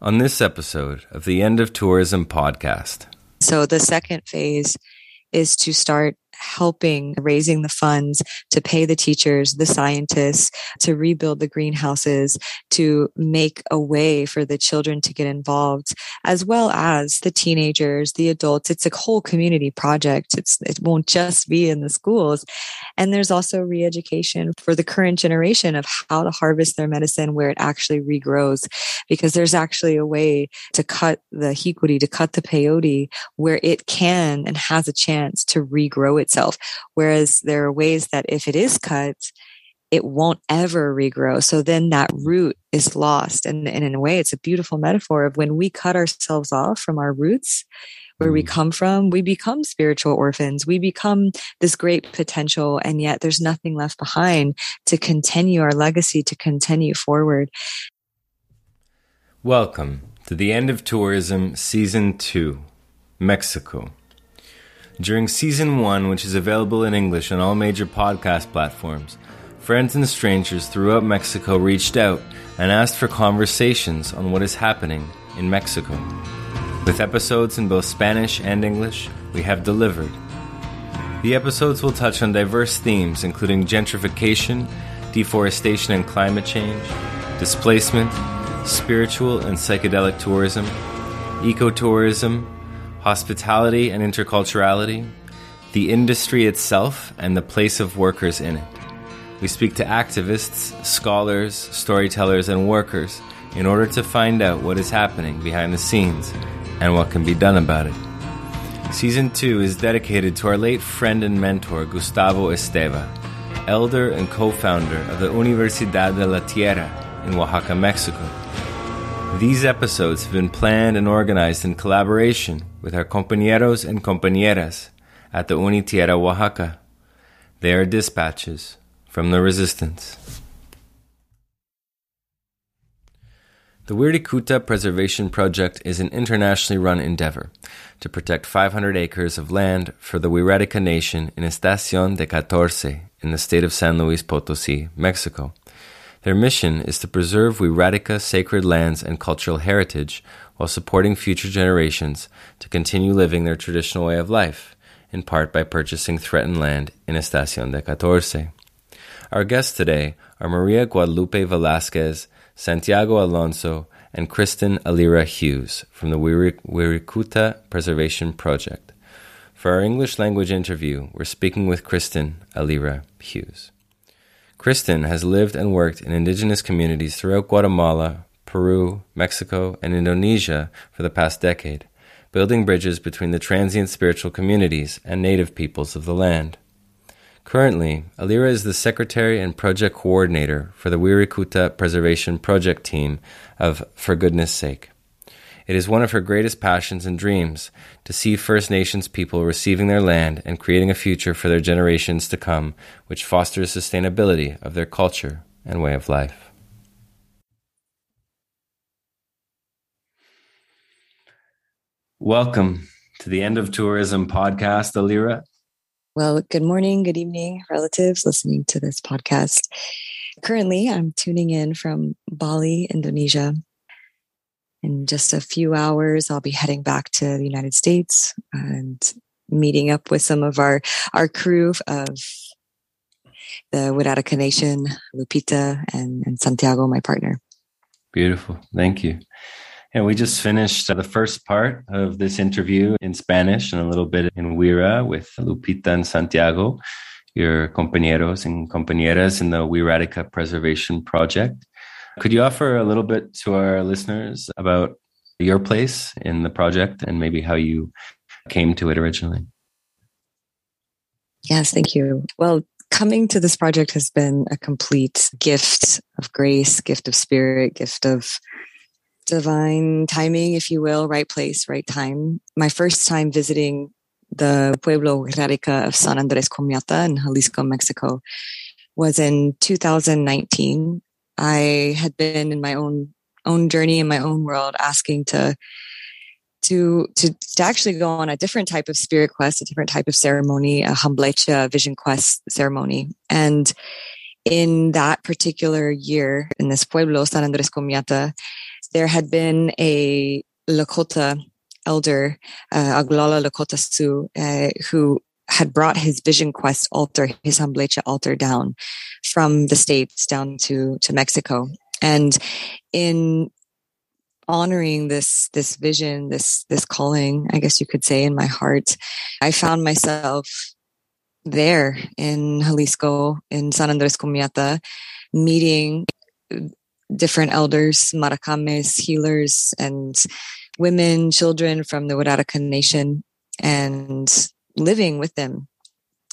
on this episode of the End of Tourism podcast. So, the second phase is to start helping raising the funds to pay the teachers, the scientists, to rebuild the greenhouses, to make a way for the children to get involved, as well as the teenagers, the adults. It's a whole community project. It's, it won't just be in the schools. And there's also re-education for the current generation of how to harvest their medicine where it actually regrows, because there's actually a way to cut the hikuri, to cut the peyote where it can and has a chance to regrow itself. Whereas there are ways that if it is cut, it won't ever regrow. So then that root is lost. And, and in a way, it's a beautiful metaphor of when we cut ourselves off from our roots, where we mm. come from, we become spiritual orphans. We become this great potential, and yet there's nothing left behind to continue our legacy, to continue forward. Welcome to the end of tourism, season two, Mexico. During season one, which is available in English on all major podcast platforms, friends and strangers throughout Mexico reached out and asked for conversations on what is happening in Mexico. With episodes in both Spanish and English, we have delivered. The episodes will touch on diverse themes including gentrification, deforestation and climate change, displacement, spiritual and psychedelic tourism, ecotourism, hospitality and interculturality, the industry itself, and the place of workers in it. We speak to activists, scholars, storytellers, and workers in order to find out what is happening behind the scenes and what can be done about it. Season 2 is dedicated to our late friend and mentor, Gustavo Esteva, elder and co founder of the Universidad de la Tierra in Oaxaca, Mexico. These episodes have been planned and organized in collaboration with our compañeros and compañeras at the Unitierra Oaxaca. They are dispatches from the resistance. The Wirikuta Preservation Project is an internationally run endeavor to protect 500 acres of land for the Wixarika Nation in Estación de Catorce in the state of San Luis Potosi, Mexico. Their mission is to preserve Wixarika sacred lands and cultural heritage while supporting future generations to continue living their traditional way of life, in part by purchasing threatened land in Estación de Catorce. Our guests today are Maria Guadalupe Velasquez, Santiago Alonso, and Kristen Alyra Hughes from the Wirikuta Preservation Project. For our English language interview, we're speaking with Kristen Alyra Hughes. Kristen has lived and worked in indigenous communities throughout Guatemala, Peru, Mexico, and Indonesia for the past decade, building bridges between the transient spiritual communities and native peoples of the land. Currently, Alyra is the secretary and project coordinator for the Wirikuta Preservation Project team of For Goodness Sake. It is one of her greatest passions and dreams to see First Nations people receiving their land and creating a future for their generations to come, which fosters sustainability of their culture and way of life. Welcome to the End of Tourism podcast, Alyra. Well, good morning, good evening, relatives listening to this podcast. Currently, I'm tuning in from Bali, Indonesia in just a few hours, I'll be heading back to the United States and meeting up with some of our, our crew of the Wixarika Nation, Lupita and, and Santiago, my partner. Beautiful. Thank you. And we just finished uh, the first part of this interview in Spanish and a little bit in Wira with Lupita and Santiago, your compañeros and compañeras in the Wirrárica Preservation Project. Could you offer a little bit to our listeners about your place in the project and maybe how you came to it originally? Yes, thank you. Well, coming to this project has been a complete gift of grace, gift of spirit, gift of divine timing, if you will, right place, right time. My first time visiting the Pueblo Wirrárica of San Andres Comiata in Jalisco, Mexico was in 2019 I had been in my own own journey in my own world, asking to to to to actually go on a different type of spirit quest, a different type of ceremony, a Hamblecha vision quest ceremony, and in that particular year in this pueblo, San Andres Comiata, there had been a Lakota elder, uh, Oglala Lakota Sioux, uh, who had brought his Vision Quest altar, his Hamblecha altar down from the States down to, to Mexico. And in honoring this, this vision, this, this calling, I guess you could say in my heart, I found myself there in Jalisco, in San Andres Comiata, meeting different elders, maracames, healers, and women, children from the Wiraraka Nation and living with them.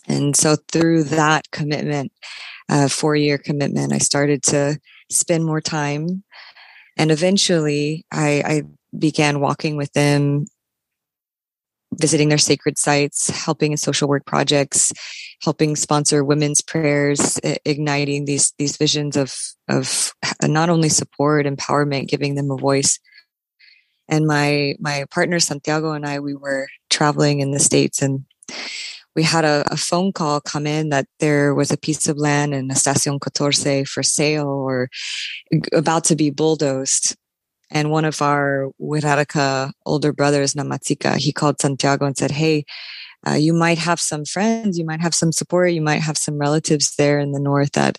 And so through that commitment, uh, four year commitment, I started to spend more time. And eventually I, I began walking with them, visiting their sacred sites, helping in social work projects, helping sponsor women's prayers, igniting these, these visions of, of not only support, empowerment, giving them a voice, and my my partner Santiago and I we were traveling in the states and we had a, a, phone call come in that there was a piece of land in Estacion Catorce for sale or about to be bulldozed. And one of our Wiraraka older brothers, Namatzika, he called Santiago and said, Hey, uh, you might have some friends, you might have some support, you might have some relatives there in the north that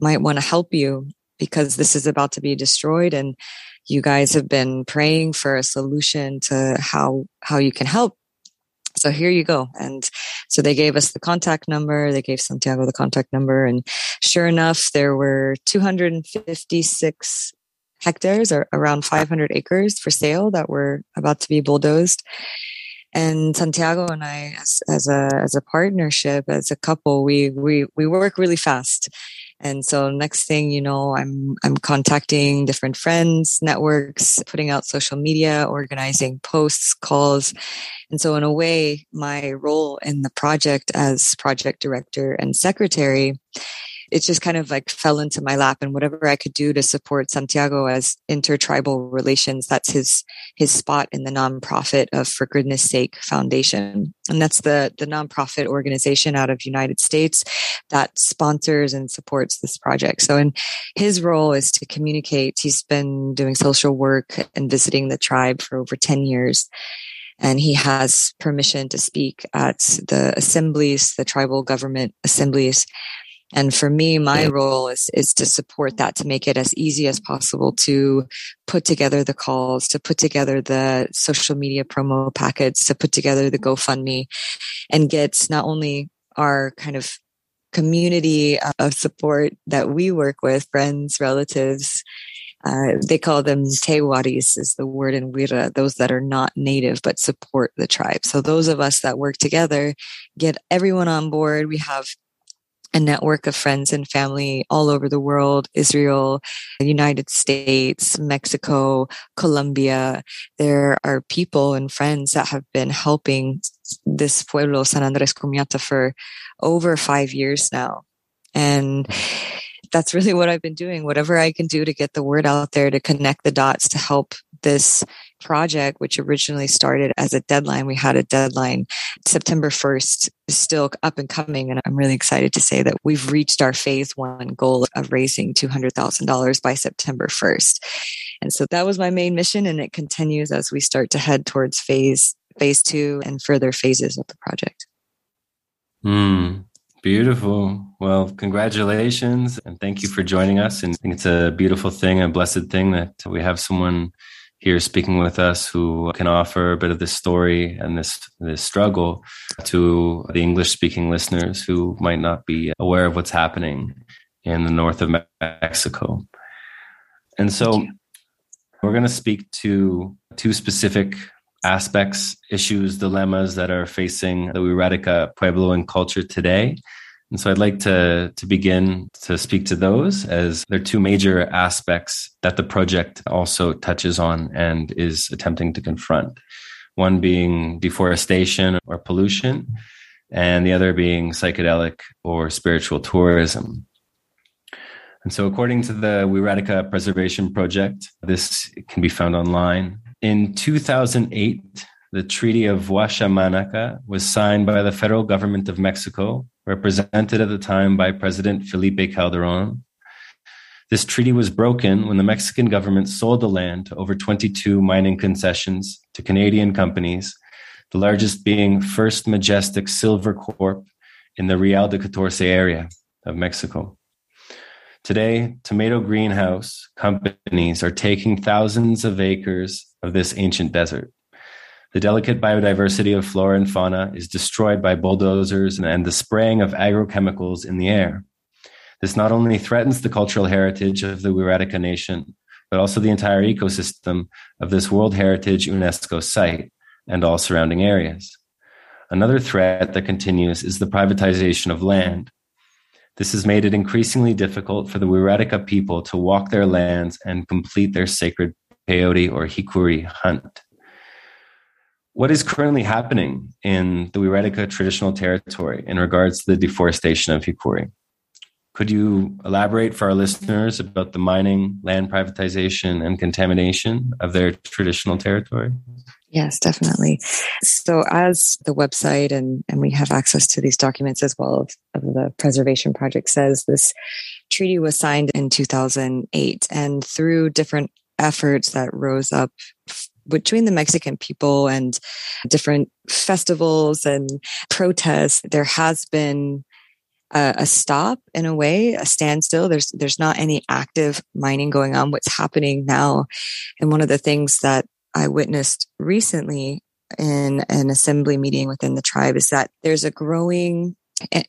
might want to help you because this is about to be destroyed. And you guys have been praying for a solution to how how you can help so here you go. And so they gave us the contact number. They gave santiago the contact number. And sure enough there were 256 hectares or around 500 acres for sale that were about to be bulldozed. And Santiago and I, as, as, a as a partnership, as a couple, we we we work really fast. And so next thing you know, I'm, I'm contacting different friends, networks, putting out social media, organizing posts, calls. And so in a way, my role in the project as project director and secretary it just kind of like fell into my lap and whatever I could do to support Santiago as intertribal relations, that's his, his spot in the nonprofit of For Goodness Sake Foundation. And that's the, the nonprofit organization out of United States that sponsors and supports this project. So in his role is to communicate. He's been doing social work and visiting the tribe for over 10 years and he has permission to speak at the assemblies, the tribal government assemblies and for me, my role is, is to support that, to make it as easy as possible to put together the calls, to put together the social media promo packets, to put together the GoFundMe and get not only our kind of community of support that we work with, friends, relatives, uh, they call them tewaris is the word in Wira, those that are not native but support the tribe. So those of us that work together get everyone on board. We have a network of friends and family all over the world Israel, the United States, Mexico, Colombia. There are people and friends that have been helping this pueblo, San Andres Comiata, for over five years now. And that's really what I've been doing. Whatever I can do to get the word out there, to connect the dots, to help this project, which originally started as a deadline, we had a deadline September 1st, is still up and coming. And I'm really excited to say that we've reached our phase one goal of raising $200,000 by September 1st. And so that was my main mission. And it continues as we start to head towards phase, phase two and further phases of the project. Mm, beautiful. Well, congratulations and thank you for joining us. And I think it's a beautiful thing, a blessed thing that we have someone here speaking with us who can offer a bit of this story and this this struggle to the English speaking listeners who might not be aware of what's happening in the north of Mexico. And so we're going to speak to two specific aspects, issues, dilemmas that are facing the Wixarika Pueblo and culture today. And so I'd like to, to begin to speak to those as there are two major aspects that the project also touches on and is attempting to confront. One being deforestation or pollution, and the other being psychedelic or spiritual tourism. And so, according to the Wirarika Preservation Project, this can be found online. In 2008, the Treaty of Huaxamanaca was signed by the federal government of Mexico represented at the time by President Felipe Calderon. This treaty was broken when the Mexican government sold the land to over 22 mining concessions to Canadian companies, the largest being First Majestic Silver Corp in the Real de Catorce area of Mexico. Today, tomato greenhouse companies are taking thousands of acres of this ancient desert. The delicate biodiversity of flora and fauna is destroyed by bulldozers and the spraying of agrochemicals in the air. This not only threatens the cultural heritage of the Wixarika Nation, but also the entire ecosystem of this World Heritage UNESCO site and all surrounding areas. Another threat that continues is the privatization of land. This has made it increasingly difficult for the Wixarika people to walk their lands and complete their sacred peyote or hikuri hunt. What is currently happening in the Wixarika traditional territory in regards to the deforestation of hikuri? Could you elaborate for our listeners about the mining, land privatization, and contamination of their traditional territory? Yes, definitely. So, as the website and, and we have access to these documents as well of, of the preservation project says, this treaty was signed in 2008. And through different efforts that rose up between the Mexican people and different festivals and protests, there has been a, a, stop in a way, a standstill. There's there's not any active mining going on. What's happening now, and one of the things that I witnessed recently in an assembly meeting within the tribe is that there's a growing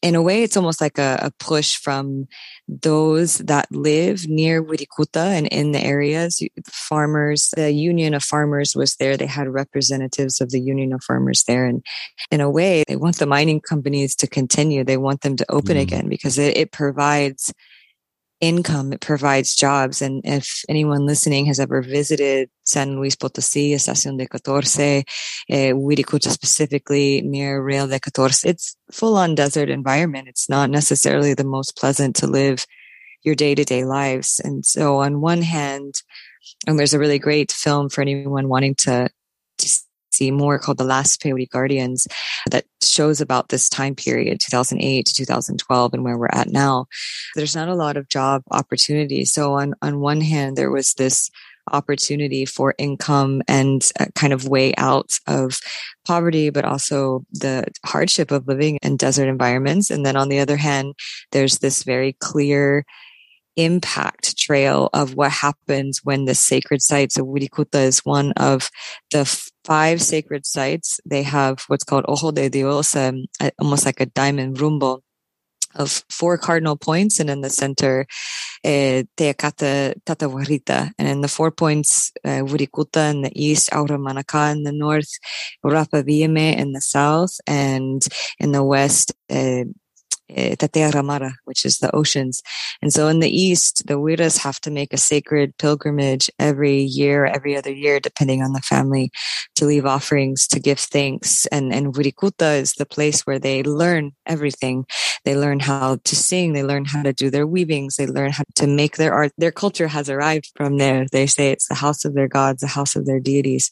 in a way, it's almost like a, a, push from those that live near Wirikuta and in the areas. Farmers, the Union of Farmers was there. They had representatives of the Union of Farmers there. And in a way, they want the mining companies to continue. They want them to open mm. again because it, it provides income, it provides jobs. And if anyone listening has ever visited San Luis Potosí, Estación de Catorce, eh, Wirikuta specifically near Real de Catorce, it's full on desert environment. It's not necessarily the most pleasant to live your day to day lives. And so on one hand, and there's a really great film for anyone wanting to, to see more called The Last Peyote Guardians that shows about this time period, 2008 to 2012 and where we're at now. There's not a lot of job opportunities. So on, on one hand, there was this opportunity for income and kind of way out of poverty, but also the hardship of living in desert environments. And then on the other hand, there's this very clear impact trail of what happens when the sacred sites of Wirikuta is one of the five sacred sites. They have what's called Ojo de Dios, um, almost like a diamond rumbo of four cardinal points, and in the center, eh, Teacata Tatahuarita. And in the four points, uh, Wirikuta in the east, Aura Manaka in the north, Urapa in the south, and in the west, uh, uh, Tatearamara, which is the oceans. And so in the East, the Wiras have to make a sacred pilgrimage every year, every other year, depending on the family, to leave offerings, to give thanks. And, and Wirikuta is the place where they learn everything. They learn how to sing. They learn how to do their weavings. They learn how to make their art. Their culture has arrived from there. They say it's the house of their gods, the house of their deities.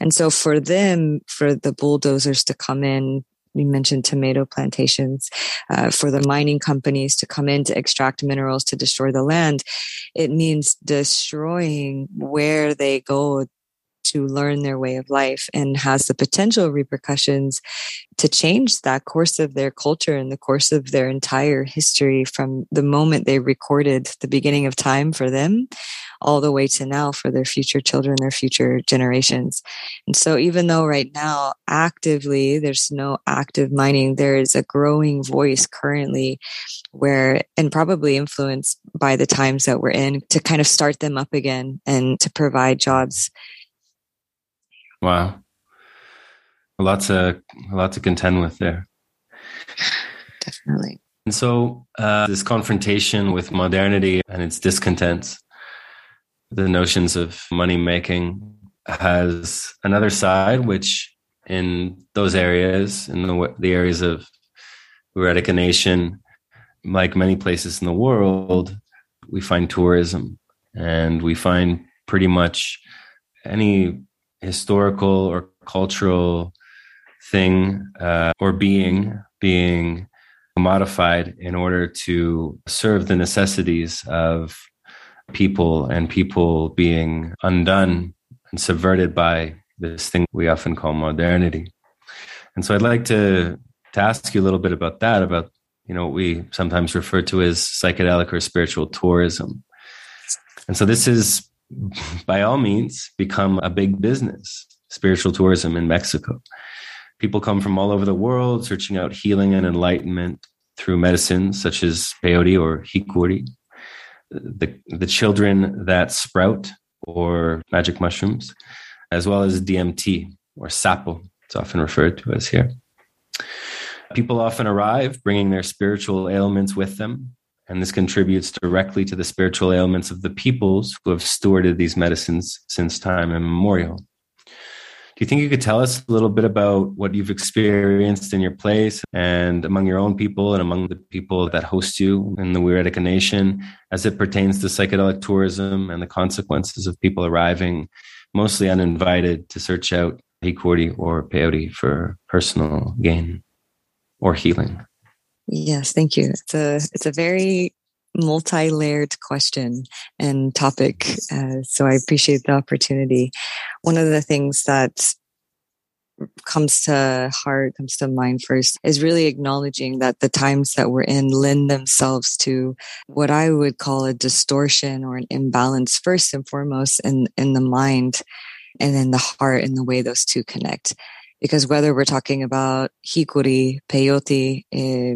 And so for them, for the bulldozers to come in we mentioned tomato plantations uh, for the mining companies to come in to extract minerals to destroy the land it means destroying where they go to learn their way of life and has the potential repercussions to change that course of their culture and the course of their entire history from the moment they recorded the beginning of time for them all the way to now for their future children, their future generations. And so even though right now actively there's no active mining, there is a growing voice currently where, and probably influenced by the times that we're in to kind of start them up again and to provide jobs. Wow. A lot to, a lot to contend with there. Definitely. And so, uh, this confrontation with modernity and its discontents the notions of money making has another side, which in those areas, in the, the areas of Wixarika Nation, like many places in the world, we find tourism and we find pretty much any historical or cultural thing uh, or being being modified in order to serve the necessities of people and people being undone and subverted by this thing we often call modernity. And so I'd like to, to ask you a little bit about that, about you know what we sometimes refer to as psychedelic or spiritual tourism. And so this is by all means become a big business, spiritual tourism in Mexico. People come from all over the world searching out healing and enlightenment through medicines such as peyote or hikuri, the, the children that sprout or magic mushrooms, as well as DMT or sapo, it's often referred to as here. People often arrive bringing their spiritual ailments with them, and this contributes directly to the spiritual ailments of the peoples who have stewarded these medicines since time immemorial. Do you think you could tell us a little bit about what you've experienced in your place and among your own people and among the people that host you in the Wixarika Nation as it pertains to psychedelic tourism and the consequences of people arriving mostly uninvited to search out hikuri or peyote for personal gain or healing? Yes, thank you. It's a it's a very multi-layered question and topic. Uh, so I appreciate the opportunity. One of the things that comes to heart, comes to mind first is really acknowledging that the times that we're in lend themselves to what I would call a distortion or an imbalance first and foremost in, in the mind and in the heart and the way those two connect because whether we're talking about hikuri, peyote, eh,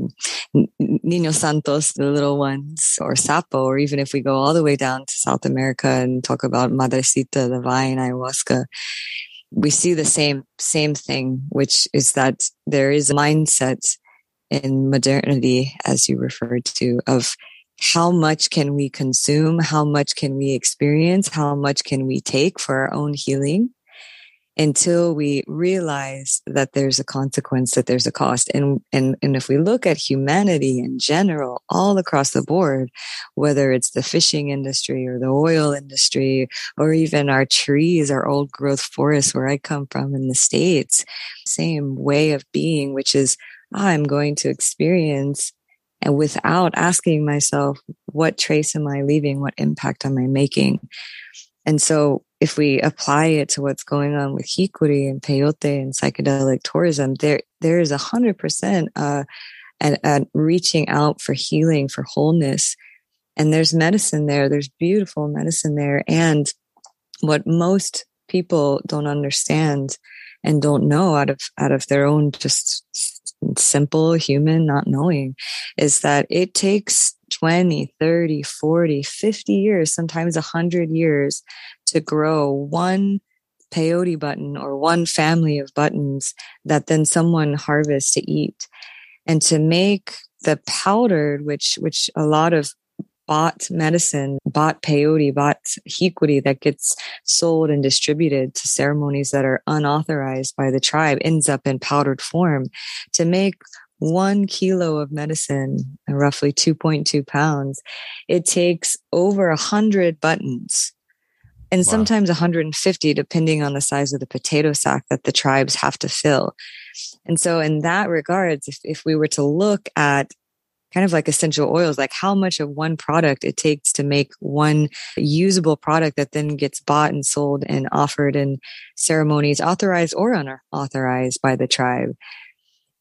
Niños Santos, the little ones, or sapo, or even if we go all the way down to South America and talk about Madrecita, the vine, ayahuasca, we see the same same thing, which is that there is a mindset in modernity, as you referred to, of how much can we consume, how much can we experience, how much can we take for our own healing until we realize that there's a consequence, that there's a cost. And, and, and if we look at humanity in general, all across the board, whether it's the fishing industry or the oil industry, or even our trees, our old growth forests where I come from in the States, same way of being, which is I'm going to experience and without asking myself, what trace am I leaving? What impact am I making? And so if we apply it to what's going on with hikuri and peyote and psychedelic tourism, there there is a hundred percent uh at reaching out for healing, for wholeness. And there's medicine there. There's beautiful medicine there. And what most people don't understand and don't know out of out of their own just simple human not knowing is that it takes 20 30 40 50 years sometimes 100 years to grow one peyote button or one family of buttons that then someone harvests to eat. And to make the powdered which which a lot of bought medicine bought peyote bought hikuri that gets sold and distributed to ceremonies that are unauthorized by the tribe ends up in powdered form. To make one kilo of medicine, roughly 2.2 pounds, it takes over a hundred buttons and wow. sometimes 150 depending on the size of the potato sack that the tribes have to fill and so in that regards if, if we were to look at kind of like essential oils like how much of one product it takes to make one usable product that then gets bought and sold and offered in ceremonies authorized or unauthorized by the tribe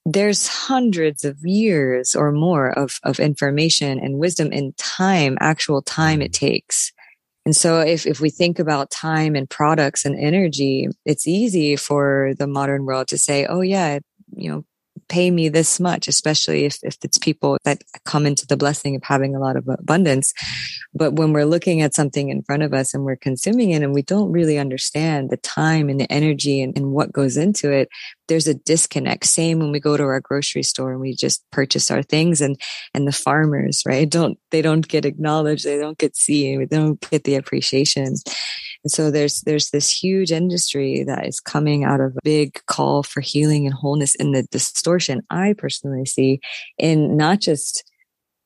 there's hundreds of years or more of, of information and wisdom and time actual time it mm. takes and so if, if we think about time and products and energy, it's easy for the modern world to say, oh yeah, you know, pay me this much, especially if, if it's people that come into the blessing of having a lot of abundance. But when we're looking at something in front of us and we're consuming it and we don't really understand the time and the energy and, and what goes into it, there's a disconnect. Same when we go to our grocery store and we just purchase our things and, and the farmers, right? Don't, they don't get acknowledged. They don't get seen. They don't get the appreciation. And so there's there's this huge industry that is coming out of a big call for healing and wholeness in the distortion I personally see in not just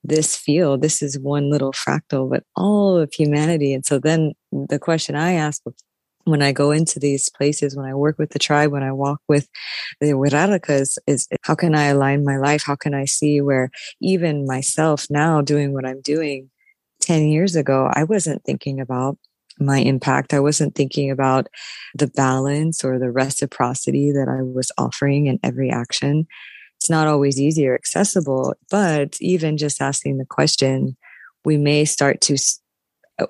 this field, this is one little fractal, but all of humanity. And so then the question I ask when I go into these places, when I work with the tribe, when I walk with the Wirarakas, is how can I align my life? How can I see where even myself now doing what I'm doing 10 years ago, I wasn't thinking about my impact. I wasn't thinking about the balance or the reciprocity that I was offering in every action. It's not always easy or accessible, but even just asking the question, we may start to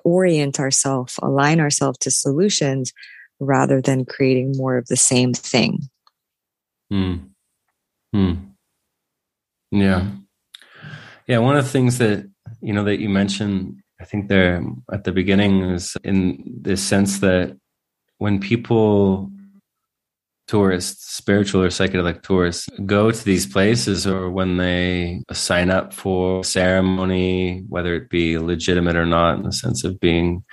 orient ourselves, align ourselves to solutions rather than creating more of the same thing. Hmm. Hmm. Yeah. Yeah. One of the things that, you know, that you mentioned, I think there at the beginning is in this sense that when people tourists, spiritual or psychedelic tourists, go to these places or when they sign up for ceremony, whether it be legitimate or not, in the sense of being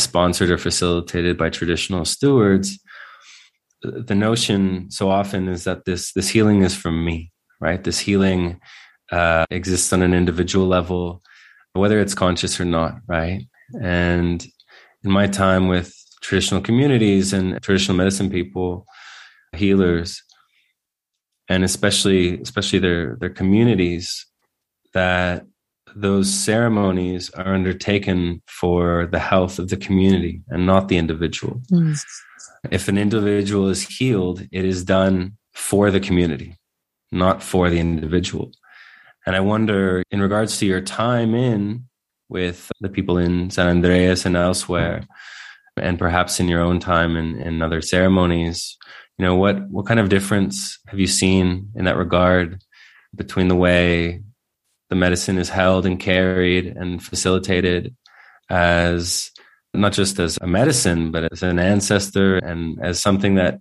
sponsored or facilitated by traditional stewards, the notion so often is that this this healing is from me, right? This healing uh, exists on an individual level, whether it's conscious or not, right? And in my time with traditional communities and traditional medicine people, healers and especially especially their their communities that those ceremonies are undertaken for the health of the community and not the individual. Mm. If an individual is healed, it is done for the community, not for the individual. And I wonder, in regards to your time in with the people in San Andreas and elsewhere, and perhaps in your own time in, in other ceremonies, you know what what kind of difference have you seen in that regard between the way the medicine is held and carried and facilitated as not just as a medicine but as an ancestor and as something that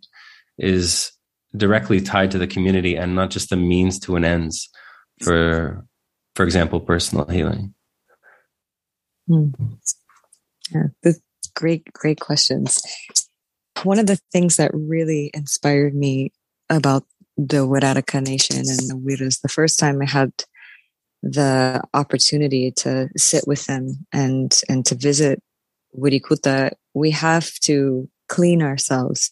is directly tied to the community and not just the means to an ends for for example personal healing hmm. yeah, great great questions one of the things that really inspired me about the Wiraraka Nation and the Wiras, the first time I had the opportunity to sit with them and and to visit Wirikuta, we have to clean ourselves.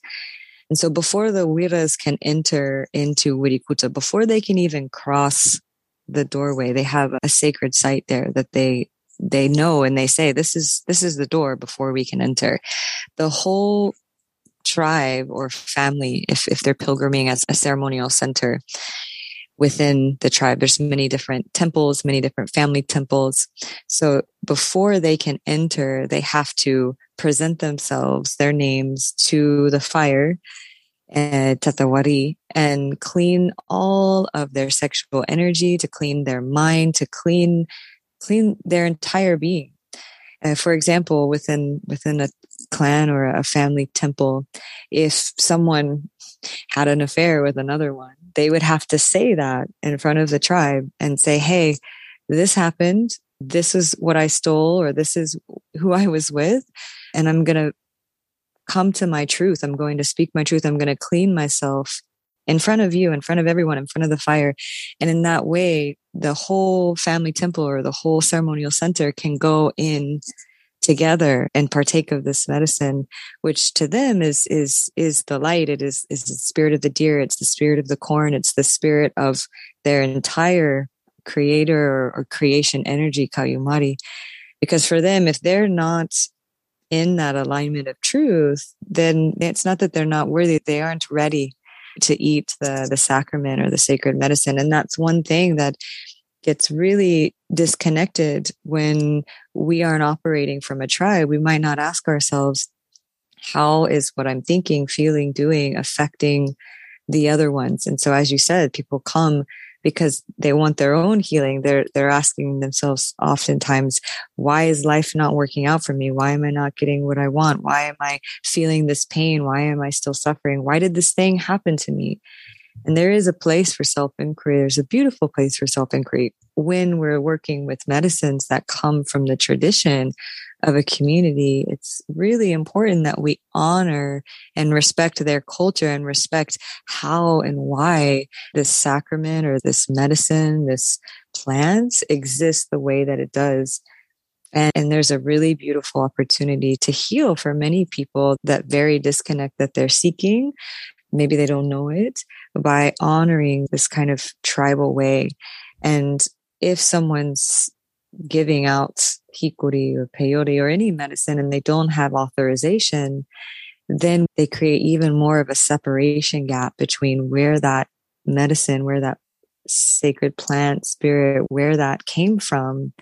And so before the Wiras can enter into Wirikuta, before they can even cross the doorway, they have a sacred site there that they they know and they say this is this is the door before we can enter. The whole tribe or family, if, if they're pilgriming as a ceremonial center within the tribe, there's many different temples, many different family temples. So before they can enter, they have to present themselves, their names to the fire, tatawari, and clean all of their sexual energy, to clean their mind, to clean, clean their entire being. Uh, for example, within within a clan or a family temple, if someone had an affair with another one, they would have to say that in front of the tribe and say, "Hey, this happened. This is what I stole, or this is who I was with, and I'm gonna come to my truth. I'm going to speak my truth. I'm going to clean myself." in front of you, in front of everyone, in front of the fire. And in that way, the whole family temple or the whole ceremonial center can go in together and partake of this medicine which to them is is is the light it is is the spirit of the deer it's the spirit of the corn it's the spirit of their entire creator or, or creation energy kayumari because for them if they're not in that alignment of truth then it's not that they're not worthy. They aren't ready to eat the the sacrament or the sacred medicine. And that's one thing that gets really disconnected when we aren't operating from a tribe. We might not ask ourselves how is what i'm thinking feeling doing affecting the other ones? And so as you said people come because they want their own healing. They're they're asking themselves oftentimes why is life not working out for me? Why am i not getting what i want? Why am i feeling this pain? Why am i still suffering? Why did this thing happen to me? And there is a place for self inquiry there's a beautiful place for self inquiry when we're working with medicines that come from the tradition of a community, it's really important that we honor and respect their culture and respect how and why this sacrament or this medicine, this plant exists the way that it does. And, and, there's a really beautiful opportunity to heal for many people that very disconnect that they're seeking. Maybe they don't know it by honoring this kind of tribal way. And if someone's giving out hikuri or peyote or any medicine and they don't have authorization, then they create even more of a separation gap between where that medicine, where that sacred plant spirit, where that came from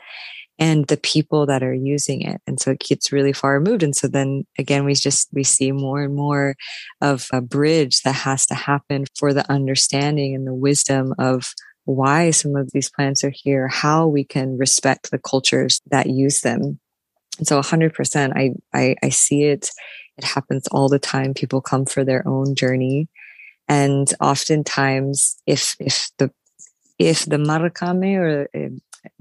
and the people that are using it. And so it gets really far removed. And so then again, we just, we see more and more of a bridge that has to happen for the understanding and the wisdom of why some of these plants are here, how we can respect the cultures that use them. And so 100%, I, I, I see it. It happens all the time. People come for their own journey. And oftentimes, if, if the, if the Maracame or uh,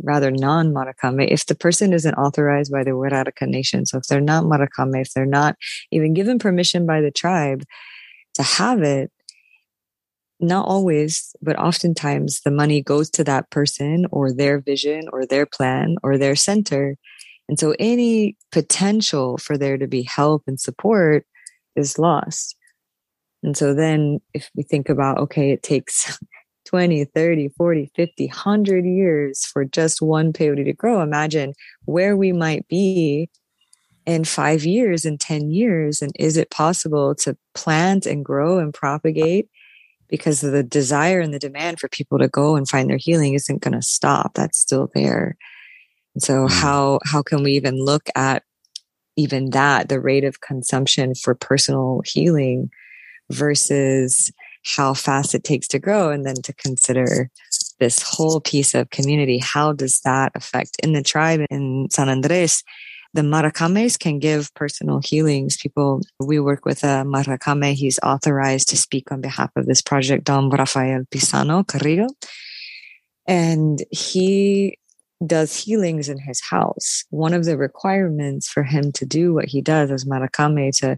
rather non-Maracame, if the person isn't authorized by the Wiraraka nation, so if they're not Maracame, if they're not even given permission by the tribe to have it, not always, but oftentimes the money goes to that person or their vision or their plan or their center. And so any potential for there to be help and support is lost. And so then if we think about, okay, it takes 20, 30, 40, 50, 100 years for just one peyote to grow. Imagine where we might be in five years, in 10 years. And is it possible to plant and grow and propagate because the desire and the demand for people to go and find their healing isn't going to stop. That's still there. And so mm. how, how can we even look at even that, the rate of consumption for personal healing versus how fast it takes to grow and then to consider this whole piece of community. How does that affect in the tribe in San Andres? The Maracames can give personal healings. People, we work with a Maracame. He's authorized to speak on behalf of this project, Don Rafael Pisano Carrillo. And he does healings in his house. One of the requirements for him to do what he does as Maracame to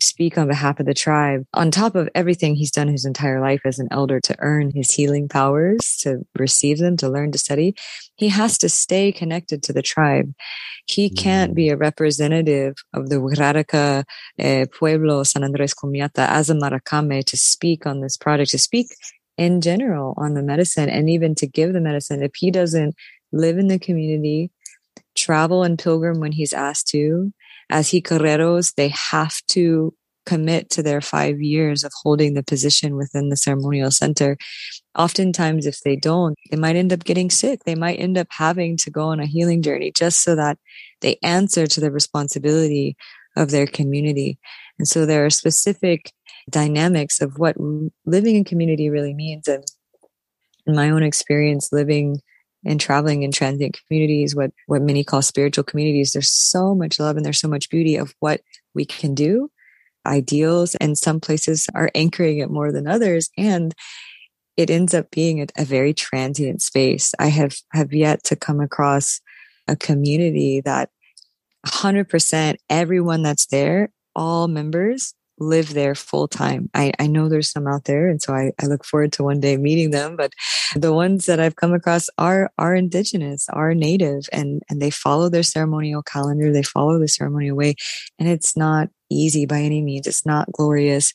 speak on behalf of the tribe, on top of everything he's done his entire life as an elder to earn his healing powers, to receive them, to learn to study, he has to stay connected to the tribe. He can't be a representative of the Wiraraka eh, Pueblo San Andres Comiata as a Maracame to speak on this project, to speak in general on the medicine and even to give the medicine. If he doesn't live in the community, travel and pilgrim when he's asked to. As jicareros, they have to commit to their five years of holding the position within the ceremonial center. Oftentimes, if they don't, they might end up getting sick. They might end up having to go on a healing journey just so that they answer to the responsibility of their community. And so there are specific dynamics of what living in community really means. And in my own experience, living and traveling in transient communities, what, what many call spiritual communities, there's so much love and there's so much beauty of what we can do, ideals, and some places are anchoring it more than others. And it ends up being a, a very transient space. I have, have yet to come across a community that 100% everyone that's there, all members live there full time. I, I know there's some out there, and so I, I look forward to one day meeting them. But the ones that I've come across are are indigenous, are native, and and they follow their ceremonial calendar. They follow the ceremonial way, and it's not easy by any means. It's not glorious.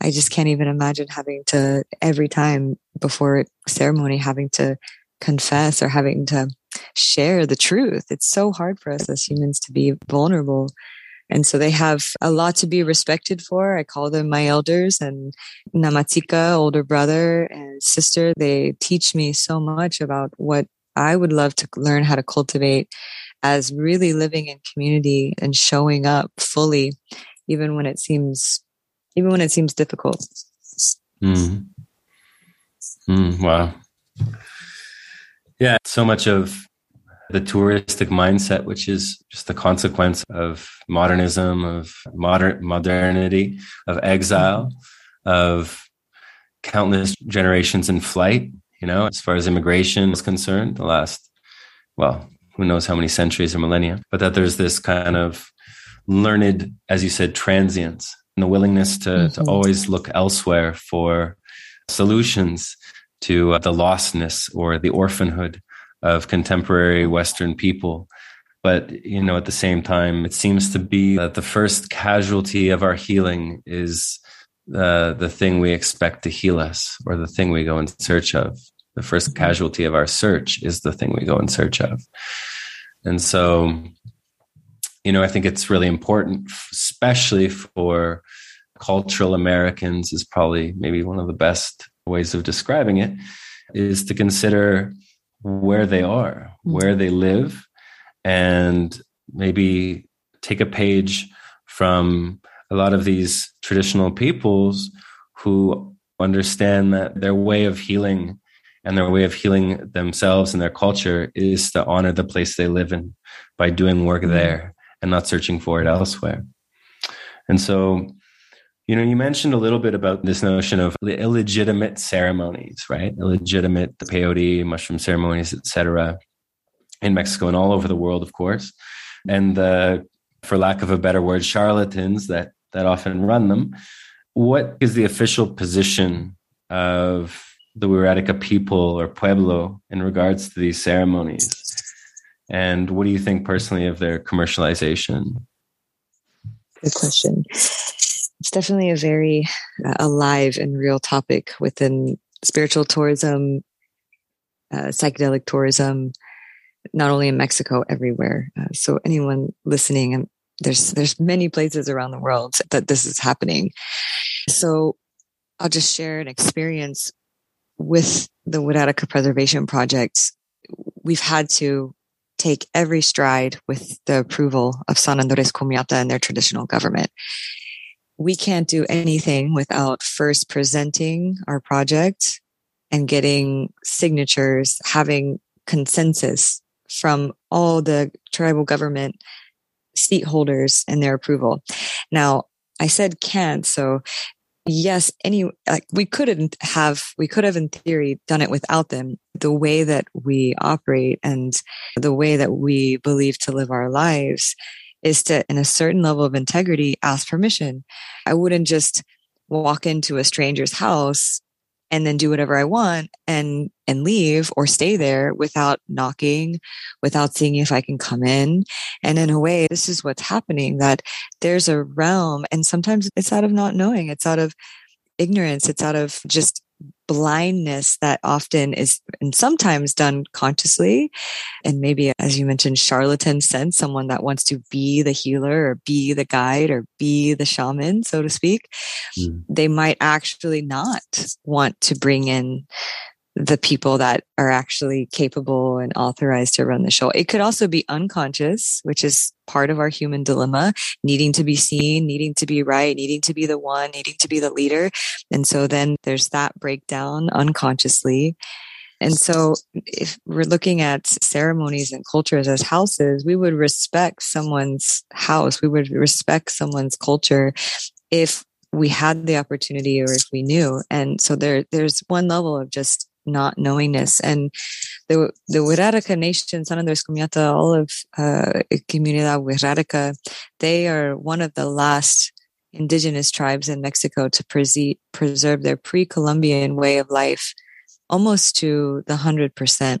I just can't even imagine having to every time before ceremony having to confess or having to share the truth. It's so hard for us as humans to be vulnerable and so they have a lot to be respected for. I call them my elders and Namatika, older brother and sister. They teach me so much about what I would love to learn how to cultivate as really living in community and showing up fully, even when it seems, even when it seems difficult. Mm. Mm, wow. Yeah, so much of the touristic mindset, which is just the consequence of modernism, of modern modernity, of exile, of countless generations in flight. You know, as far as immigration is concerned, the last, well, who knows how many centuries or millennia, but that there's this kind of learned, as you said, transience and the willingness to, mm-hmm. to always look elsewhere for solutions to uh, the lostness or the orphanhood of contemporary Western people But, you know, at the same time, it seems to be that the first casualty of our healing is uh, the thing we expect to heal us or the thing we go in search of. The first mm-hmm. casualty of our search is the thing we go in search of. And so, you know, I think it's really important, especially for cultural Americans, is probably maybe one of the best ways of describing it, is to consider where they are, mm-hmm. where they live, and maybe take a page from a lot of these traditional peoples who understand that their way of healing and their way of healing themselves and their culture is to honor the place they live in by doing work mm-hmm. there and not searching for it elsewhere. And so, you know, you mentioned a little bit about this notion of illegitimate ceremonies, right? Illegitimate the peyote, mushroom ceremonies, etc in Mexico and all over the world, of course. And the, for lack of a better word, charlatans that that often run them. What is the official position of the Wixarika people or Pueblo in regards to these ceremonies? And what do you think personally of their commercialization? Good question. It's definitely a very uh, alive and real topic within spiritual tourism, uh, psychedelic tourism, not only in Mexico, everywhere. Uh, so anyone listening, and there's there's many places around the world that this is happening. So I'll just share an experience with the Wirikuta Preservation Project. We've had to take every stride with the approval of San Andres Cohamiata and their traditional government. We can't do anything without first presenting our project and getting signatures, having consensus from all the tribal government seat holders and their approval. Now, I said can't, so yes, any like we couldn't have we could have in theory done it without them. The way that we operate and the way that we believe to live our lives is to in a certain level of integrity ask permission. I wouldn't just walk into a stranger's house and then do whatever I want and and leave or stay there without knocking, without seeing if I can come in. And in a way, this is what's happening that there's a realm and sometimes it's out of not knowing, it's out of ignorance, it's out of just blindness that often is and sometimes done consciously and maybe as you mentioned charlatan sense someone that wants to be the healer or be the guide or be the shaman so to speak mm. they might actually not want to bring in the people that are actually capable and authorized to run the show. It could also be unconscious, which is part of our human dilemma, needing to be seen, needing to be right, needing to be the one, needing to be the leader. And so then there's that breakdown unconsciously. And so if we're looking at ceremonies and cultures as houses, we would respect someone's house. We would respect someone's culture if we had the opportunity or if we knew. And so there, there's one level of just not knowingness. And the the Wixarika Nation, San Andres Cohamiata, all of uh, Comunidad Wixarika, they are one of the last indigenous tribes in Mexico to pre- preserve their pre-Columbian way of life almost to the 100%.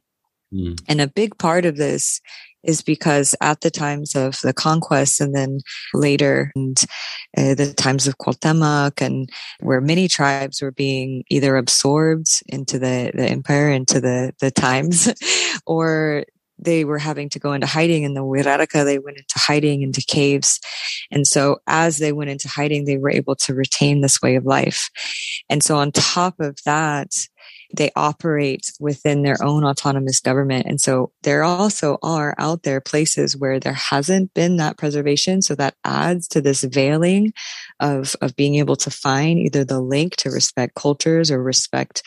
Mm. And a big part of this is because at the times of the conquest and then later and uh, the times of Cuauhtemoc and where many tribes were being either absorbed into the, the empire, into the, the times, or they were having to go into hiding in the Wixarika. They went into hiding into caves. And so as they went into hiding, they were able to retain this way of life. And so on top of that, they operate within their own autonomous government. And so there also are out there places where there hasn't been that preservation. So that adds to this veiling of, of being able to find either the link to respect cultures or respect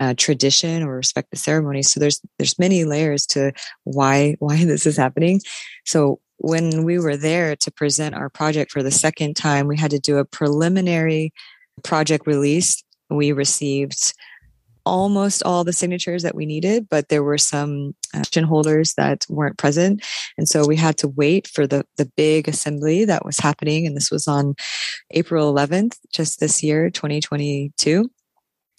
uh, tradition or respect the ceremony. So there's there's many layers to why why this is happening. So when we were there to present our project for the second time, we had to do a preliminary project release. We received almost all the signatures that we needed, but there were some uh, action holders that weren't present. And so we had to wait for the, the big assembly that was happening. And this was on April 11th, just this year, 2022.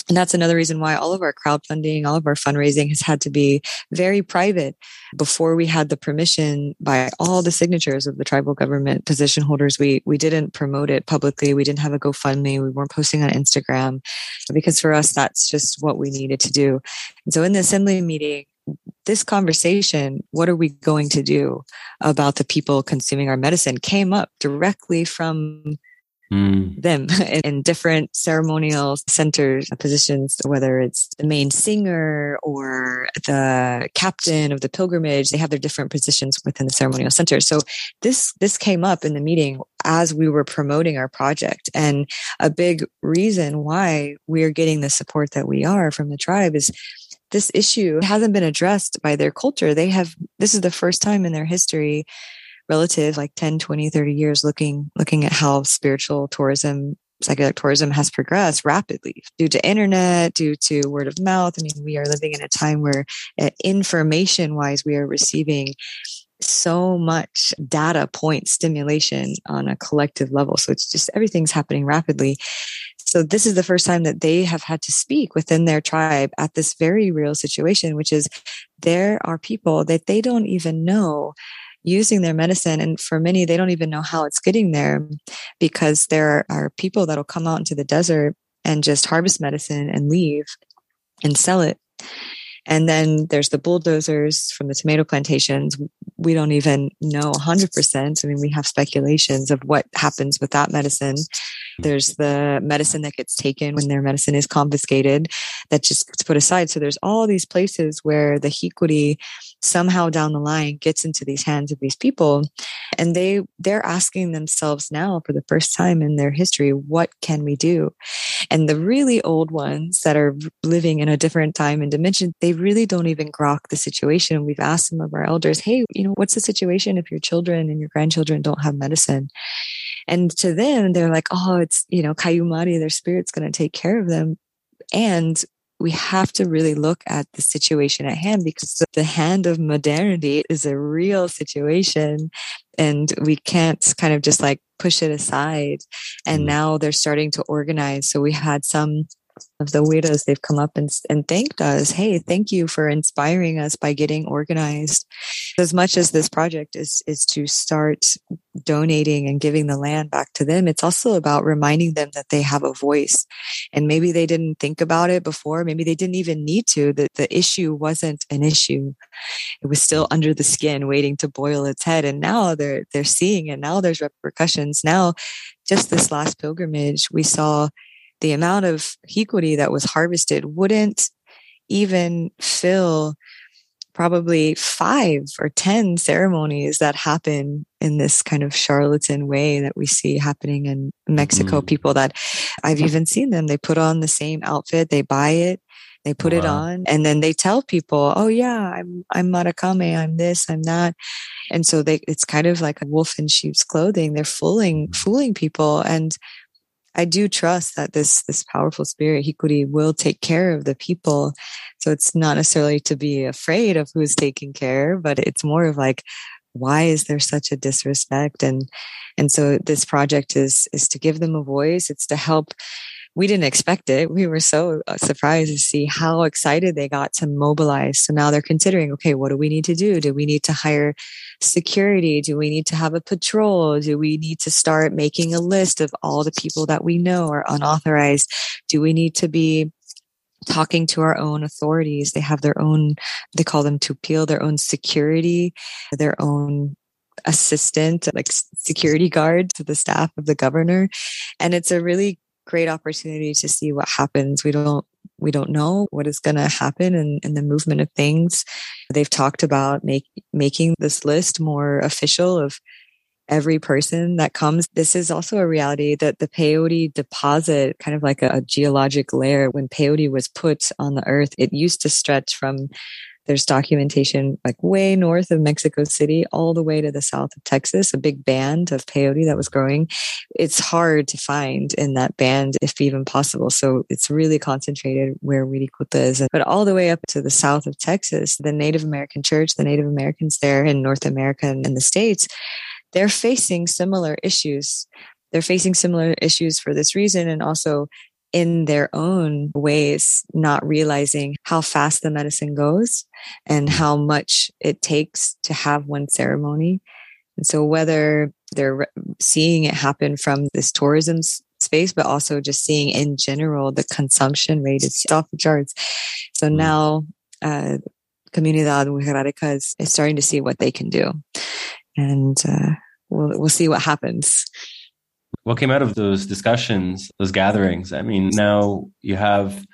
And that's another reason why all of our crowdfunding, all of our fundraising has had to be very private. Before we had the permission by all the signatures of the tribal government position holders, we, we didn't promote it publicly. We didn't have a GoFundMe. We weren't posting on Instagram because for us, that's just what we needed to do. And so in the assembly meeting, this conversation, what are we going to do about the people consuming our medicine came up directly from mm. them in different ceremonial centers positions, whether it's the main singer or the captain of the pilgrimage. They have their different positions within the ceremonial center. So this, this came up in the meeting as we were promoting our project. And a big reason why we're getting the support that we are from the tribe is this issue hasn't been addressed by their culture. They have, this is the first time in their history relative like 10 20 30 years looking looking at how spiritual tourism psychedelic tourism has progressed rapidly due to internet due to word of mouth. I mean we are living in a time where uh, information wise we are receiving so much data point stimulation on a collective level. So it's just everything's happening rapidly. So this is the first time that they have had to speak within their tribe at this very real situation which is there are people that they don't even know using their medicine. And for many, they don't even know how it's getting there because there are people that'll come out into the desert and just harvest medicine and leave and sell it. And then there's the bulldozers from the tomato plantations. We don't even know 100%. I mean, we have speculations of what happens with that medicine. There's the medicine that gets taken when their medicine is confiscated that just gets put aside. So there's all these places where the hikuri somehow down the line gets into these hands of these people and they they're asking themselves now for the first time in their history what can we do? And the really old ones that are living in a different time and dimension they really don't even grok the situation. We've asked some of our elders hey you know what's the situation if your children and your grandchildren don't have medicine? And to them they're like oh it's you know Kauyumari their spirit's going to take care of them. And we have to really look at the situation at hand because the hand of modernity is a real situation and we can't kind of just like push it aside. And mm. now they're starting to organize. So we had some of the widows they've come up and, and thanked us. Hey thank you for inspiring us by getting organized. As much as this project is is to start donating and giving the land back to them it's also about reminding them that they have a voice. And maybe they didn't think about it before. Maybe they didn't even need to. That the issue wasn't an issue. It was still under the skin waiting to boil its head. And now they're they're seeing it. Now there's repercussions. Now just this last pilgrimage we saw the amount of hikuri that was harvested wouldn't even fill probably five or 10 ceremonies that happen in this kind of charlatan way that we see happening in Mexico. Mm. People that I've even seen them, they put on the same outfit, they buy it, they put wow. it on, and then they tell people, oh yeah, I'm, I'm Marakame, I'm this, I'm that. And so they, it's kind of like a wolf in sheep's clothing. They're fooling, mm. fooling people. And I do trust that this this powerful spirit Hikuri will take care of the people. So it's not necessarily to be afraid of who's taking care, but it's more of like, why is there such a disrespect? And and so this project is is to give them a voice. It's to help we didn't expect it. We were so uh, surprised to see how excited they got to mobilize. So now they're considering, okay, what do we need to do? Do we need to hire security? Do we need to have a patrol? Do we need to start making a list of all the people that we know are unauthorized? Do we need to be talking to our own authorities? They have their own, they call them topil their own security, their own assistant, like security guard to the staff of the governor. And it's a really great opportunity to see what happens. We don't we don't know what is going to happen in, in the movement of things. They've talked about make, making this list more official of every person that comes. This is also a reality that the peyote deposit, kind of like a, a geologic layer, when peyote was put on the earth, it used to stretch from there's documentation like way north of Mexico City, all the way to the south of Texas, a big band of peyote that was growing. It's hard to find in that band, if even possible. So it's really concentrated where Wirikuta is. But all the way up to the south of Texas, the Native American church, the Native Americans there in North America and in the States, they're facing similar issues. They're facing similar issues for this reason. And also in their own ways, not realizing how fast the medicine goes and how much it takes to have one ceremony. And so whether they're seeing it happen from this tourism space, but also just seeing in general the consumption rate is off the charts. So mm. now, uh, Comunidad Wixárika is, is starting to see what they can do. And, uh, we'll, we'll see what happens. What came out of those discussions, those gatherings? I mean, now you have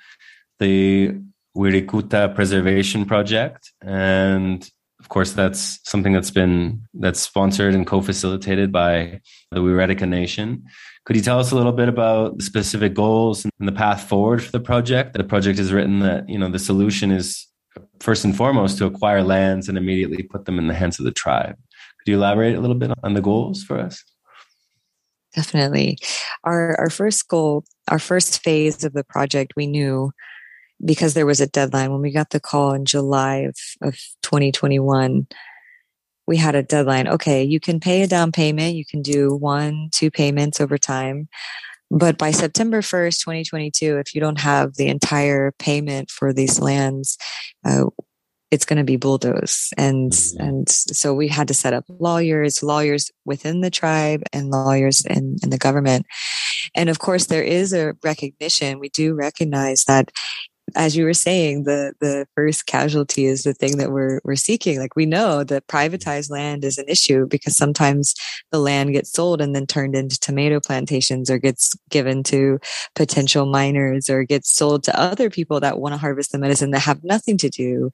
the Wirikuta Preservation Project, and of course, that's something that's been that's sponsored and co-facilitated by the Wixarika Nation. Could you tell us a little bit about the specific goals and the path forward for the project? The project is written that you know the solution is first and foremost to acquire lands and immediately put them in the hands of the tribe. Could you elaborate a little bit on the goals for us? Definitely. Our our first goal, our first phase of the project, we knew because there was a deadline when we got the call in July of, of 2021 we had a deadline okay you can pay a down payment you can do one two payments over time but by September 1st 2022 if you don't have the entire payment for these lands uh, it's going to be bulldozed. And mm-hmm. and so we had to set up lawyers lawyers within the tribe and lawyers in, in the government. And of course there is a recognition. We do recognize that as you were saying, the the first casualty is the thing that we're we're seeking. Like we know that mm-hmm. privatized land is an issue because sometimes the land gets sold and then turned into tomato plantations or gets given to potential miners or gets sold to other people that want to harvest the medicine that have nothing to do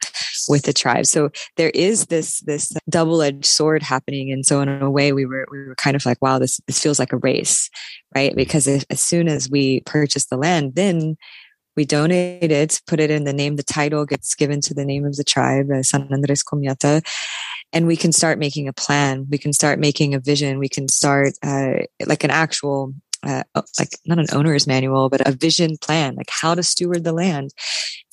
with the tribe. So there is this this double-edged sword happening. And so in a way we were we were kind of like, wow, this this feels like a race, right? Mm-hmm. Because if, as soon as we purchase the land, then we donate it, put it in the name, the title gets given to the name of the tribe, uh, San Andres Cohamiata, and we can start making a plan. We can start making a vision. We can start uh, like an actual uh, like not an owner's manual, but a vision plan, like how to steward the land.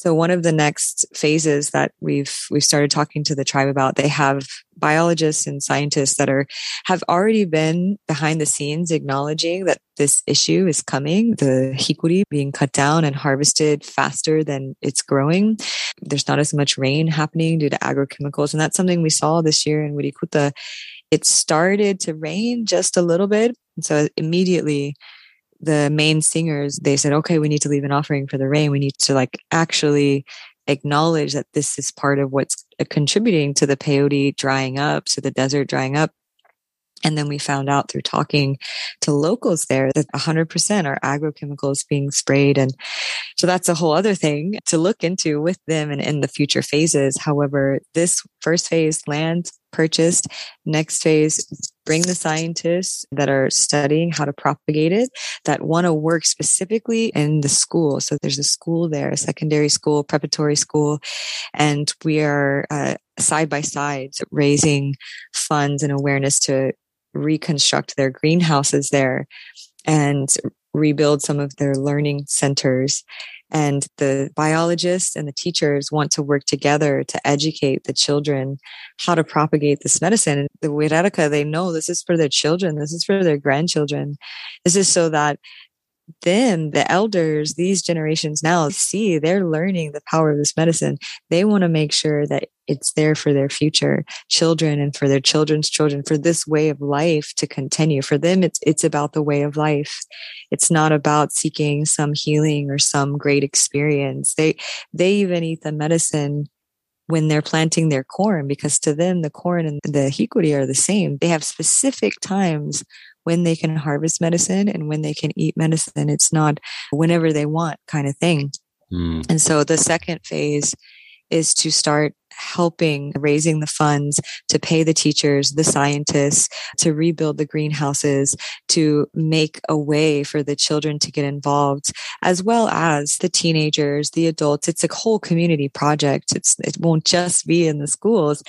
So one of the next phases that we've we've started talking to the tribe about, they have biologists and scientists that are have already been behind the scenes acknowledging that this issue is coming, the hikuri being cut down and harvested faster than it's growing. There's not as much rain happening due to agrochemicals. And that's something we saw this year in Wirikuta. It started to rain just a little bit. And so immediately the main singers, they said, okay, we need to leave an offering for the rain. We need to like actually acknowledge that this is part of what's uh, contributing to the peyote drying up, to the desert drying up. And then we found out through talking to locals there that 100% are agrochemicals being sprayed. And so that's a whole other thing to look into with them and in the future phases. However, this first phase land purchased. Next phase, bring the scientists that are studying how to propagate it that want to work specifically in the school. So there's a school there, a secondary school, preparatory school, and we are uh, side by side raising funds and awareness to reconstruct their greenhouses there and rebuild some of their learning centers and the biologists and the teachers want to work together to educate the children how to propagate this medicine. The Wixarika, they know this is for their children. This is for their grandchildren. This is so that then the elders, these generations now see they're learning the power of this medicine. They want to make sure that it's there for their future children and for their children's children, for this way of life to continue. For them, it's, it's about the way of life. It's not about seeking some healing or some great experience. They, they even eat the medicine when they're planting their corn because to them the corn and the hikuri are the same. They have specific times when they can harvest medicine and when they can eat medicine. It's not whenever they want kind of thing. Mm. And so the second phase is to start helping raising the funds to pay the teachers, the scientists, to rebuild the greenhouses, to make a way for the children to get involved, as well as the teenagers, the adults. It's a whole community project. It's, it won't just be in the schools.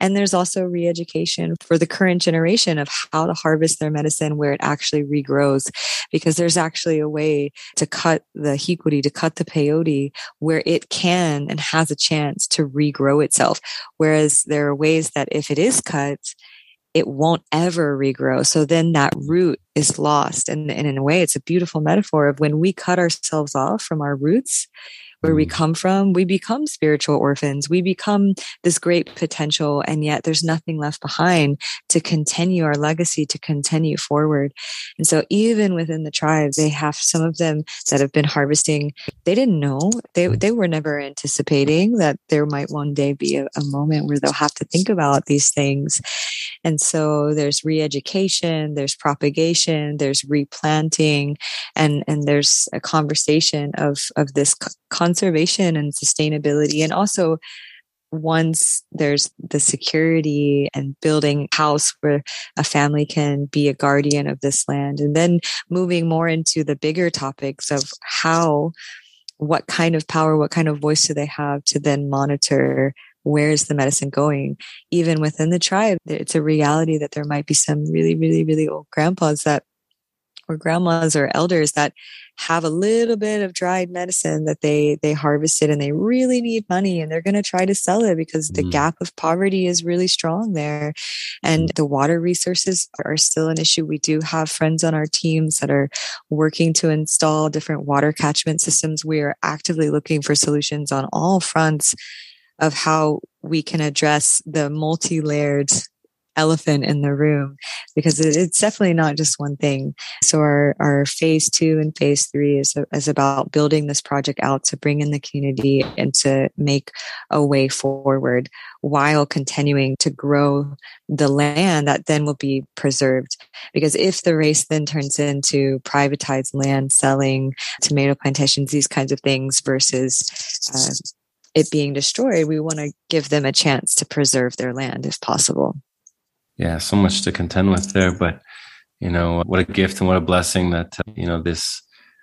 And there's also re-education for the current generation of how to harvest their medicine where it actually regrows, because there's actually a way to cut the hikuri, to cut the peyote where it can and has a chance to regrow it itself. Whereas there are ways that if it is cut, it won't ever regrow. So then that root is lost. And, and in a way, it's a beautiful metaphor of when we cut ourselves off from our roots, where we mm. come from, we become spiritual orphans. We become this great potential. And yet there's nothing left behind to continue our legacy, to continue forward. And so even within the tribes, they have some of them that have been harvesting. They didn't know, they, they were never anticipating that there might one day be a, a moment where they'll have to think about these things. And so there's re-education, there's propagation, there's replanting, and, and there's a conversation of, of this conservation and sustainability. And also once there's the security and building house where a family can be a guardian of this land and then moving more into the bigger topics of how what kind of power what kind of voice do they have to then monitor where is the medicine going? Even within the tribe, it's a reality that there might be some really, really, really old grandpas that or grandmas or elders that have a little bit of dried medicine that they they harvested and they really need money and they're going to try to sell it because the mm. gap of poverty is really strong there and mm. the water resources are still an issue we do have friends on our teams that are working to install different water catchment systems we are actively looking for solutions on all fronts of how we can address the multi-layered elephant in the room because it's definitely not just one thing. So our, our phase two and phase three is, is about building this project out to bring in the community and to make a way forward while continuing to grow the land that then will be preserved. Because if the race then turns into privatized land selling, tomato plantations, these kinds of things versus uh, it being destroyed, we want to give them a chance to preserve their land if possible. Yeah, so much to contend with there, but you know, what a gift and what a blessing that uh, you know this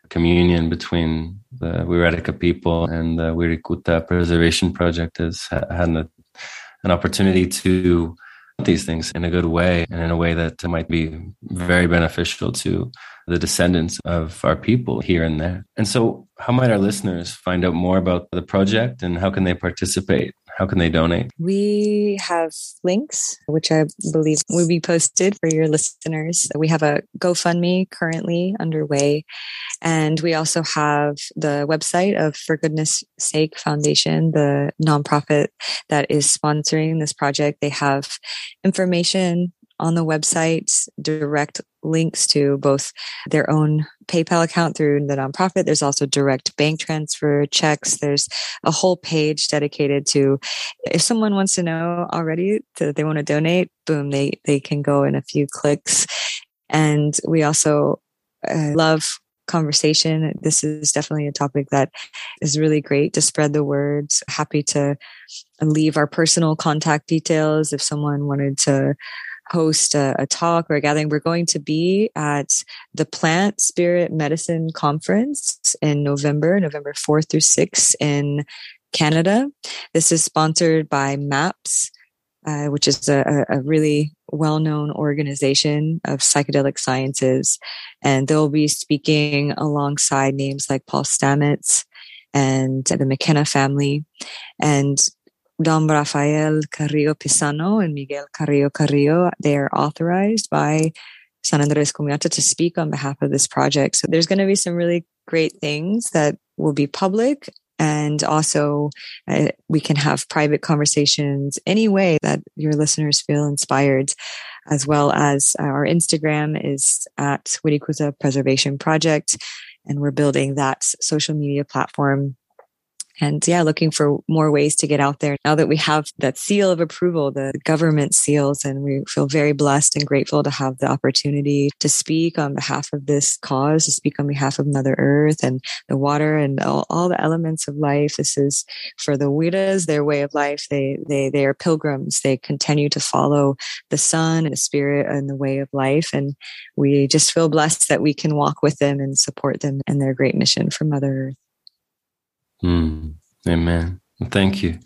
communion between the Wixarika people and the Wirikuta Preservation Project has had an, an opportunity to these things in a good way and in a way that might be very beneficial to the descendants of our people here and there. And so, how might our listeners find out more about the project and how can they participate? How can they donate? We have links, which I believe will be posted for your listeners. We have a GoFundMe currently underway. And we also have the website of For Goodness Sake Foundation, the nonprofit that is sponsoring this project. They have information on the website, direct links to both their own PayPal account through the nonprofit. There's also direct bank transfer checks. There's a whole page dedicated to if someone wants to know already that they want to donate, boom, they, they can go in a few clicks. And we also uh, love conversation. This is definitely a topic that is really great to spread the words. Happy to leave our personal contact details if someone wanted to host a, a, talk or a gathering. We're going to be at the Plant Spirit Medicine Conference in November, November 4th through 6th in Canada. This is sponsored by MAPS, uh, which is a, a really well known organization of psychedelic sciences. And they'll be speaking alongside names like Paul Stamets and the McKenna family. And Dom Rafael Carrillo Pisano and Miguel Carrillo Carrillo, they are authorized by San Andres Cohamiata to speak on behalf of this project. So there's going to be some really great things that will be public and also uh, we can have private conversations any way that your listeners feel inspired as well as our instagram is at wirikuta preservation project and we're building that social media platform and yeah, looking for more ways to get out there now that we have that seal of approval, the government seals, and we feel very blessed and grateful to have the opportunity to speak on behalf of this cause, to speak on behalf of Mother Earth and the water and all, all the elements of life. This is for the Wiras, their way of life. They, they, they are pilgrims. They continue to follow the sun and the spirit and the way of life. And we just feel blessed that we can walk with them and support them and their great mission for Mother Earth. Mm, amen. Thank you.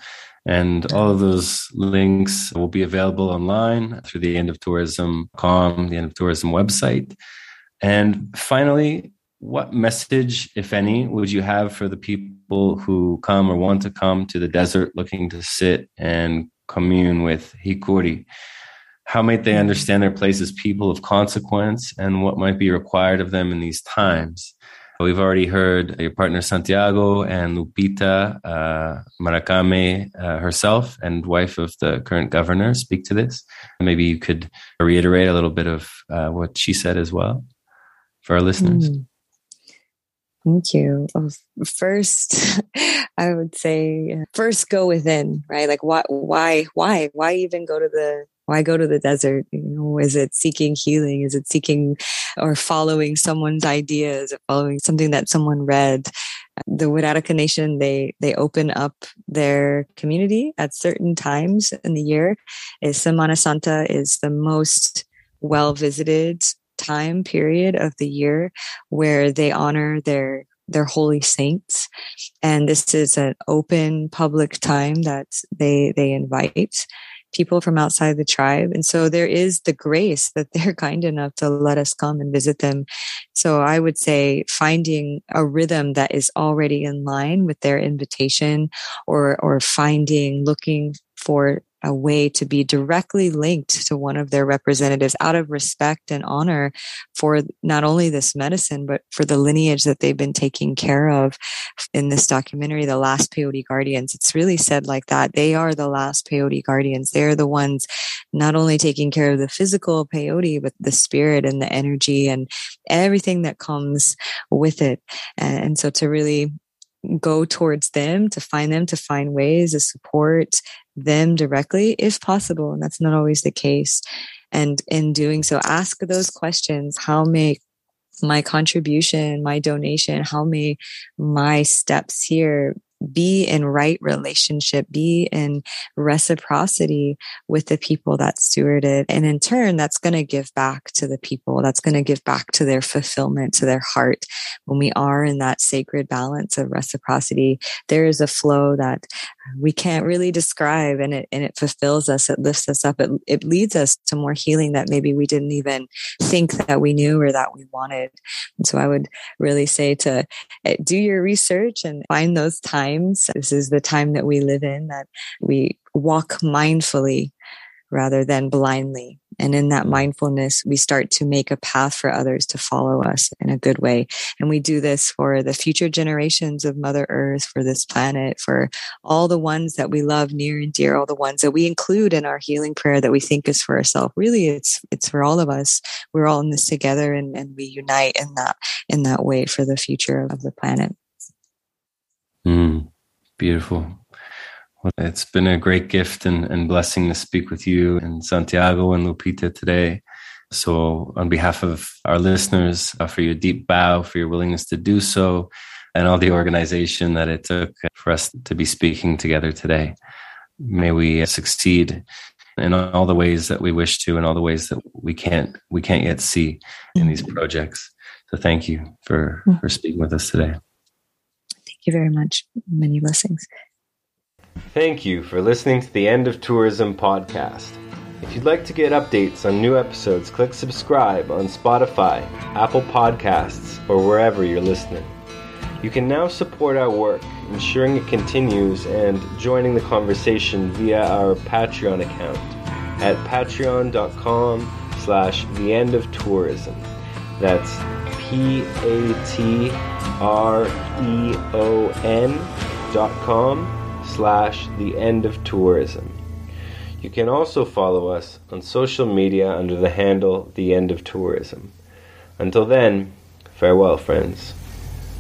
And all of those links will be available online through the end of tourism.com, the end of tourism website. And finally, what message, if any, would you have for the people who come or want to come to the desert looking to sit and commune with Hikuri? how might they understand their place as people of consequence and what might be required of them in these times? We've already heard your partner Santiago and Lupita uh, Marakame uh, herself and wife of the current governor speak to this. Maybe you could reiterate a little bit of uh, what she said as well for our listeners. Mm. Thank you. First, I would say first go within, right? Like why, why, why, why even go to the why go to the desert? You know, is it seeking healing? Is it seeking or following someone's ideas or following something that someone read? The Wixarika Nation, they, they open up their community at certain times in the year. Is Semana Santa is the most well visited time period of the year where they honor their their holy saints and this is an open public time that they they invite people from outside the tribe. And so there is the grace that they're kind enough to let us come and visit them. So I would say finding a rhythm that is already in line with their invitation or, or finding, looking for a way to be directly linked to one of their representatives out of respect and honor for not only this medicine, but for the lineage that they've been taking care of in this documentary, The Last Peyote Guardians. It's really said like that. They are the last peyote guardians. They're the ones not only taking care of the physical peyote, but the spirit and the energy and everything that comes with it. And so to really go towards them, to find them, to find ways to support them directly if possible. And that's not always the case. And in doing so, ask those questions. How may my contribution, my donation, how may my steps here be in right relationship, be in reciprocity with the people that stewarded. And in turn, that's going to give back to the people. That's going to give back to their fulfillment, to their heart. When we are in that sacred balance of reciprocity, there is a flow that we can't really describe and it, and it fulfills us. It lifts us up. It, it leads us to more healing that maybe we didn't even think that we knew or that we wanted. And so I would really say to eh, do your research and find those times times. This is the time that we live in that we walk mindfully rather than blindly. And in that mindfulness, we start to make a path for others to follow us in a good way. And we do this for the future generations of Mother Earth, for this planet, for all the ones that we love near and dear, all the ones that we include in our healing prayer that we think is for ourselves. Really, it's, it's for all of us. We're all in this together and, and we unite in that, in that way for the future of the planet. Mm, beautiful. Well, it's been a great gift and, and blessing to speak with you and Santiago and Lupita today. So, on behalf of our listeners, uh, offer you a deep bow for your willingness to do so and all the organization that it took for us to be speaking together today. May we succeed in all the ways that we wish to and all the ways that we can't we can't yet see in these mm-hmm. projects. So thank you for mm-hmm. for speaking with us today. Thank you very much. Many blessings. Thank you for listening to the End of Tourism podcast. If you'd like to get updates on new episodes, click subscribe on Spotify, Apple Podcasts, or wherever you're listening. You can now support our work, ensuring it continues and joining the conversation via our Patreon account at patreon.com slash the end of tourism. That's P A T R E O N dot com slash the end of tourism. You can also follow us on social media under the handle the end of tourism. Until then, farewell, friends.